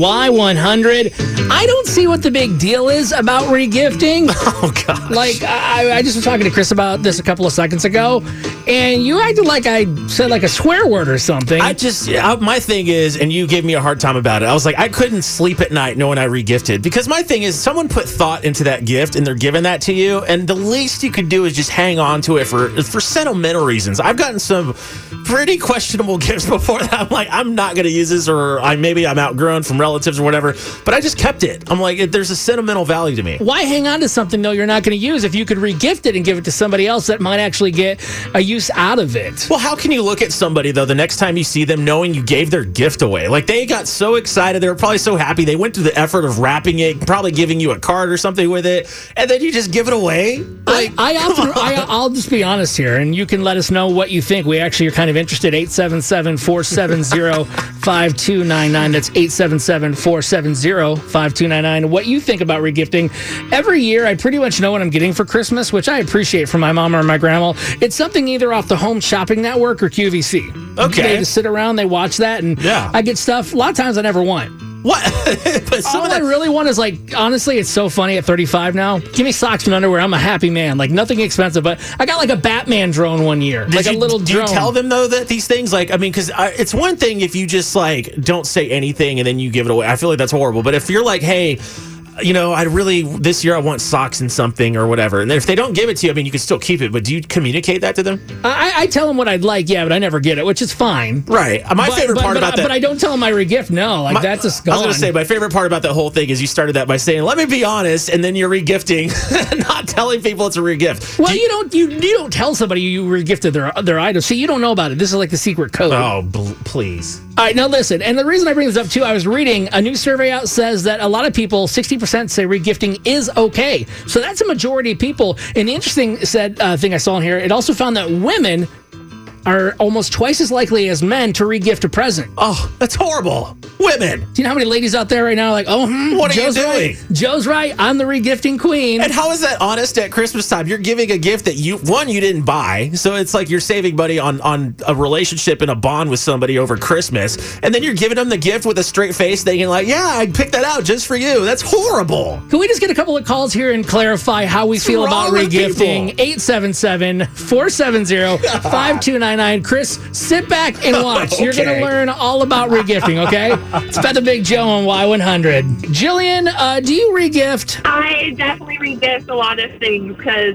Y100. I don't see what the big deal is about regifting. Oh gosh. Like I, I just was talking to Chris about this a couple of seconds ago, and you acted like I said like a swear word or something. I just I, my thing is, and you gave me a hard time about it. I was like, I couldn't sleep at night knowing I regifted because my thing is, someone put thought into that gift and they're giving that to you, and the least you could do is just hang on to it for for sentimental reasons. I've gotten some pretty questionable gifts before that. I'm like, I'm not going to use this, or I maybe I'm outgrown from relatives or whatever, but I just kept it. I'm like, there's a sentimental value to me. Why hang on to something though you're not going to use if you could regift it and give it to somebody else that might actually get a use out of it? Well, how can you look at somebody though the next time you see them knowing you gave their gift away? Like they got so excited, they were probably so happy. They went to the effort of wrapping it, probably giving you a card or something with it, and then you just give it away. Like I, I often, I, I'll just be honest here, and you can let us know what you think. We actually are kind of interested. 877 470 5299. That's 877 470 5299. What you think about regifting. Every year, I pretty much know what I'm getting for Christmas, which I appreciate from my mom or my grandma. It's something either off the Home Shopping Network or QVC. Okay. They just sit around, they watch that, and Yeah. I get stuff. A lot of times I never want. What? but some All of I really want is like, honestly, it's so funny at 35 now. Give me socks and underwear. I'm a happy man. Like nothing expensive, but I got like a Batman drone one year, Did like you, a little do drone. you tell them though that these things like I mean because it's one thing if you just like don't say anything and then you give it away I feel like that's horrible but if you're like hey you know I really this year I want socks and something or whatever and then if they don't give it to you I mean you can still keep it but do you communicate that to them I, I tell them what I'd like, yeah, but I never get it, which is fine. right my But- favorite but- part but, about I, that but I don't tell them my regift. No, like my- that's I gone. was gonna say my favorite part about that whole thing is you started that by saying let me be honest and then you're regifting not telling people it's a regift well, Do you, don't you you don't tell somebody you regifted their their item. See, you don't know about it. This is like the secret code. oh bl- please All right, now listen. And the reason I bring this up too, I was reading a new survey out says that a lot of people, 60% say regifting is okay. So that's a majority of people. The interesting said uh, thing I saw in here, it also found that women are almost twice as likely as men to regift a present. oh that's horrible women Do you know how many ladies out there right now are like, oh, hmm, What are you doing? right. Joe's right. I'm the regifting queen. And how is that honest at Christmas time? You're giving a gift that you one you didn't buy, so it's like you're saving money on on a relationship and a bond with somebody over Christmas, and then you're giving them the gift with a straight face, thinking like, "Yeah, I picked that out just for you." That's horrible. Can we just get a couple of calls here and clarify how we feel about regifting? people? 877 470 5299. Chris, sit back and watch. You're going to learn all about regifting, okay? it's about the Big Joe on Y100. Jillian, uh, do you regift? I definitely regift a lot of things because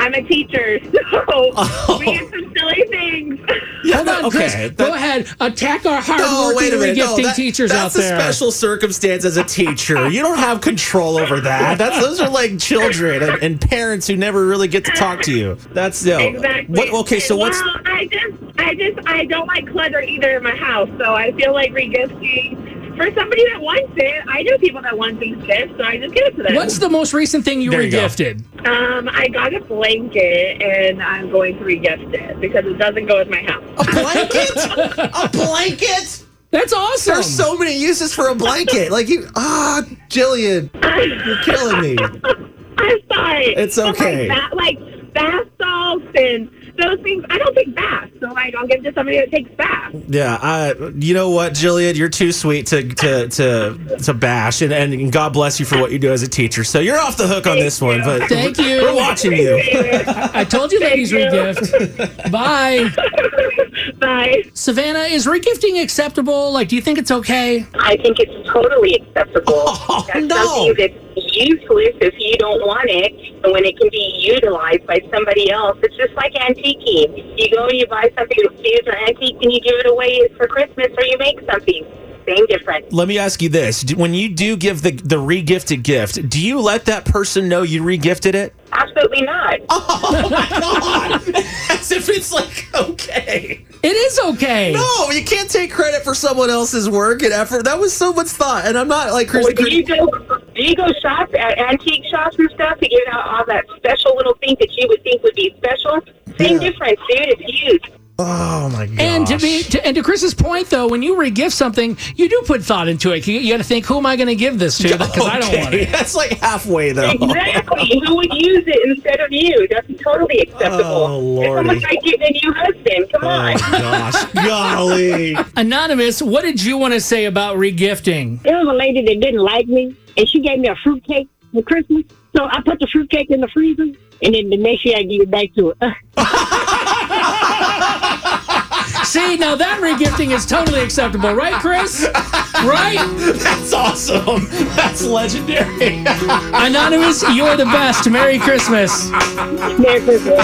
I'm a teacher, so we get some silly things. Yeah, Hold on, Chris. okay. Go ahead. Attack our No, hardworking wait a minute. No, regifting that- teachers out that's there. a special circumstance as a teacher. You don't have control over that. That's those are like children and, and parents who never really get to talk to you. That's no. Exactly. What, okay, so what's Well, I just, I just, I don't like clutter either in my house, so I feel like regifting for somebody that wants it. I know people that want these gifts, so I just give it to them. What's the most recent thing you There you go. regifted? Um, I got a blanket, and I'm going to regift it because it doesn't go with my house. a blanket? a blanket? That's awesome. There's so many uses for a blanket. Like you, ah, Jillian, you're killing me. I'm sorry. It's But, okay. Like, ba- like bath salts and those things. I don't take baths, so like I'll give it to somebody that takes baths. Yeah, I, you know what, Jillian, you're too sweet to to to, to bash, and, and God bless you for what you do as a teacher. So you're off the hook on this one, but Thank you. we're watching you. I told you ladies you. regift. Bye. Bye. Savannah, is regifting acceptable? Like, do you think it's okay? I think it's totally acceptable. Oh, that's no. something that's useless if you don't want it, and when it can be utilized by somebody else, it's just like antiquing. You go and you buy something that's used or antique, and you give it away for Christmas, or you make something. Same difference. Let me ask you this: When you do give the the regifted gift, do you let that person know you regifted it? Absolutely not. Oh my god! As if it's like okay. It is okay. No, you can't take credit for someone else's work and effort. That was so much thought, and I'm not like Chris. Or do you go do you go shop at antique shops and stuff to get out all that special little thing that you would think would be special? Same Yeah. difference, dude. It's huge. Oh my god! And to be to, and to Chris's point though, when you regift something, you do put thought into it. You, you got to think, who am I going to give this to? Because I don't want it. That's like halfway though. Exactly. Who would use it instead of you? That's totally acceptable. Oh, It's Lordy. almost like getting a new husband. Come Oh on. gosh, golly! Anonymous, what did you want to say about regifting? There was a lady that didn't like me, and she gave me a fruitcake for Christmas. So I put the fruitcake in the freezer, and then the next year I give it back to her. See, now that regifting is totally acceptable, right, Chris? Right? That's awesome. That's legendary. Anonymous, you're the best. Merry Christmas. Merry Christmas.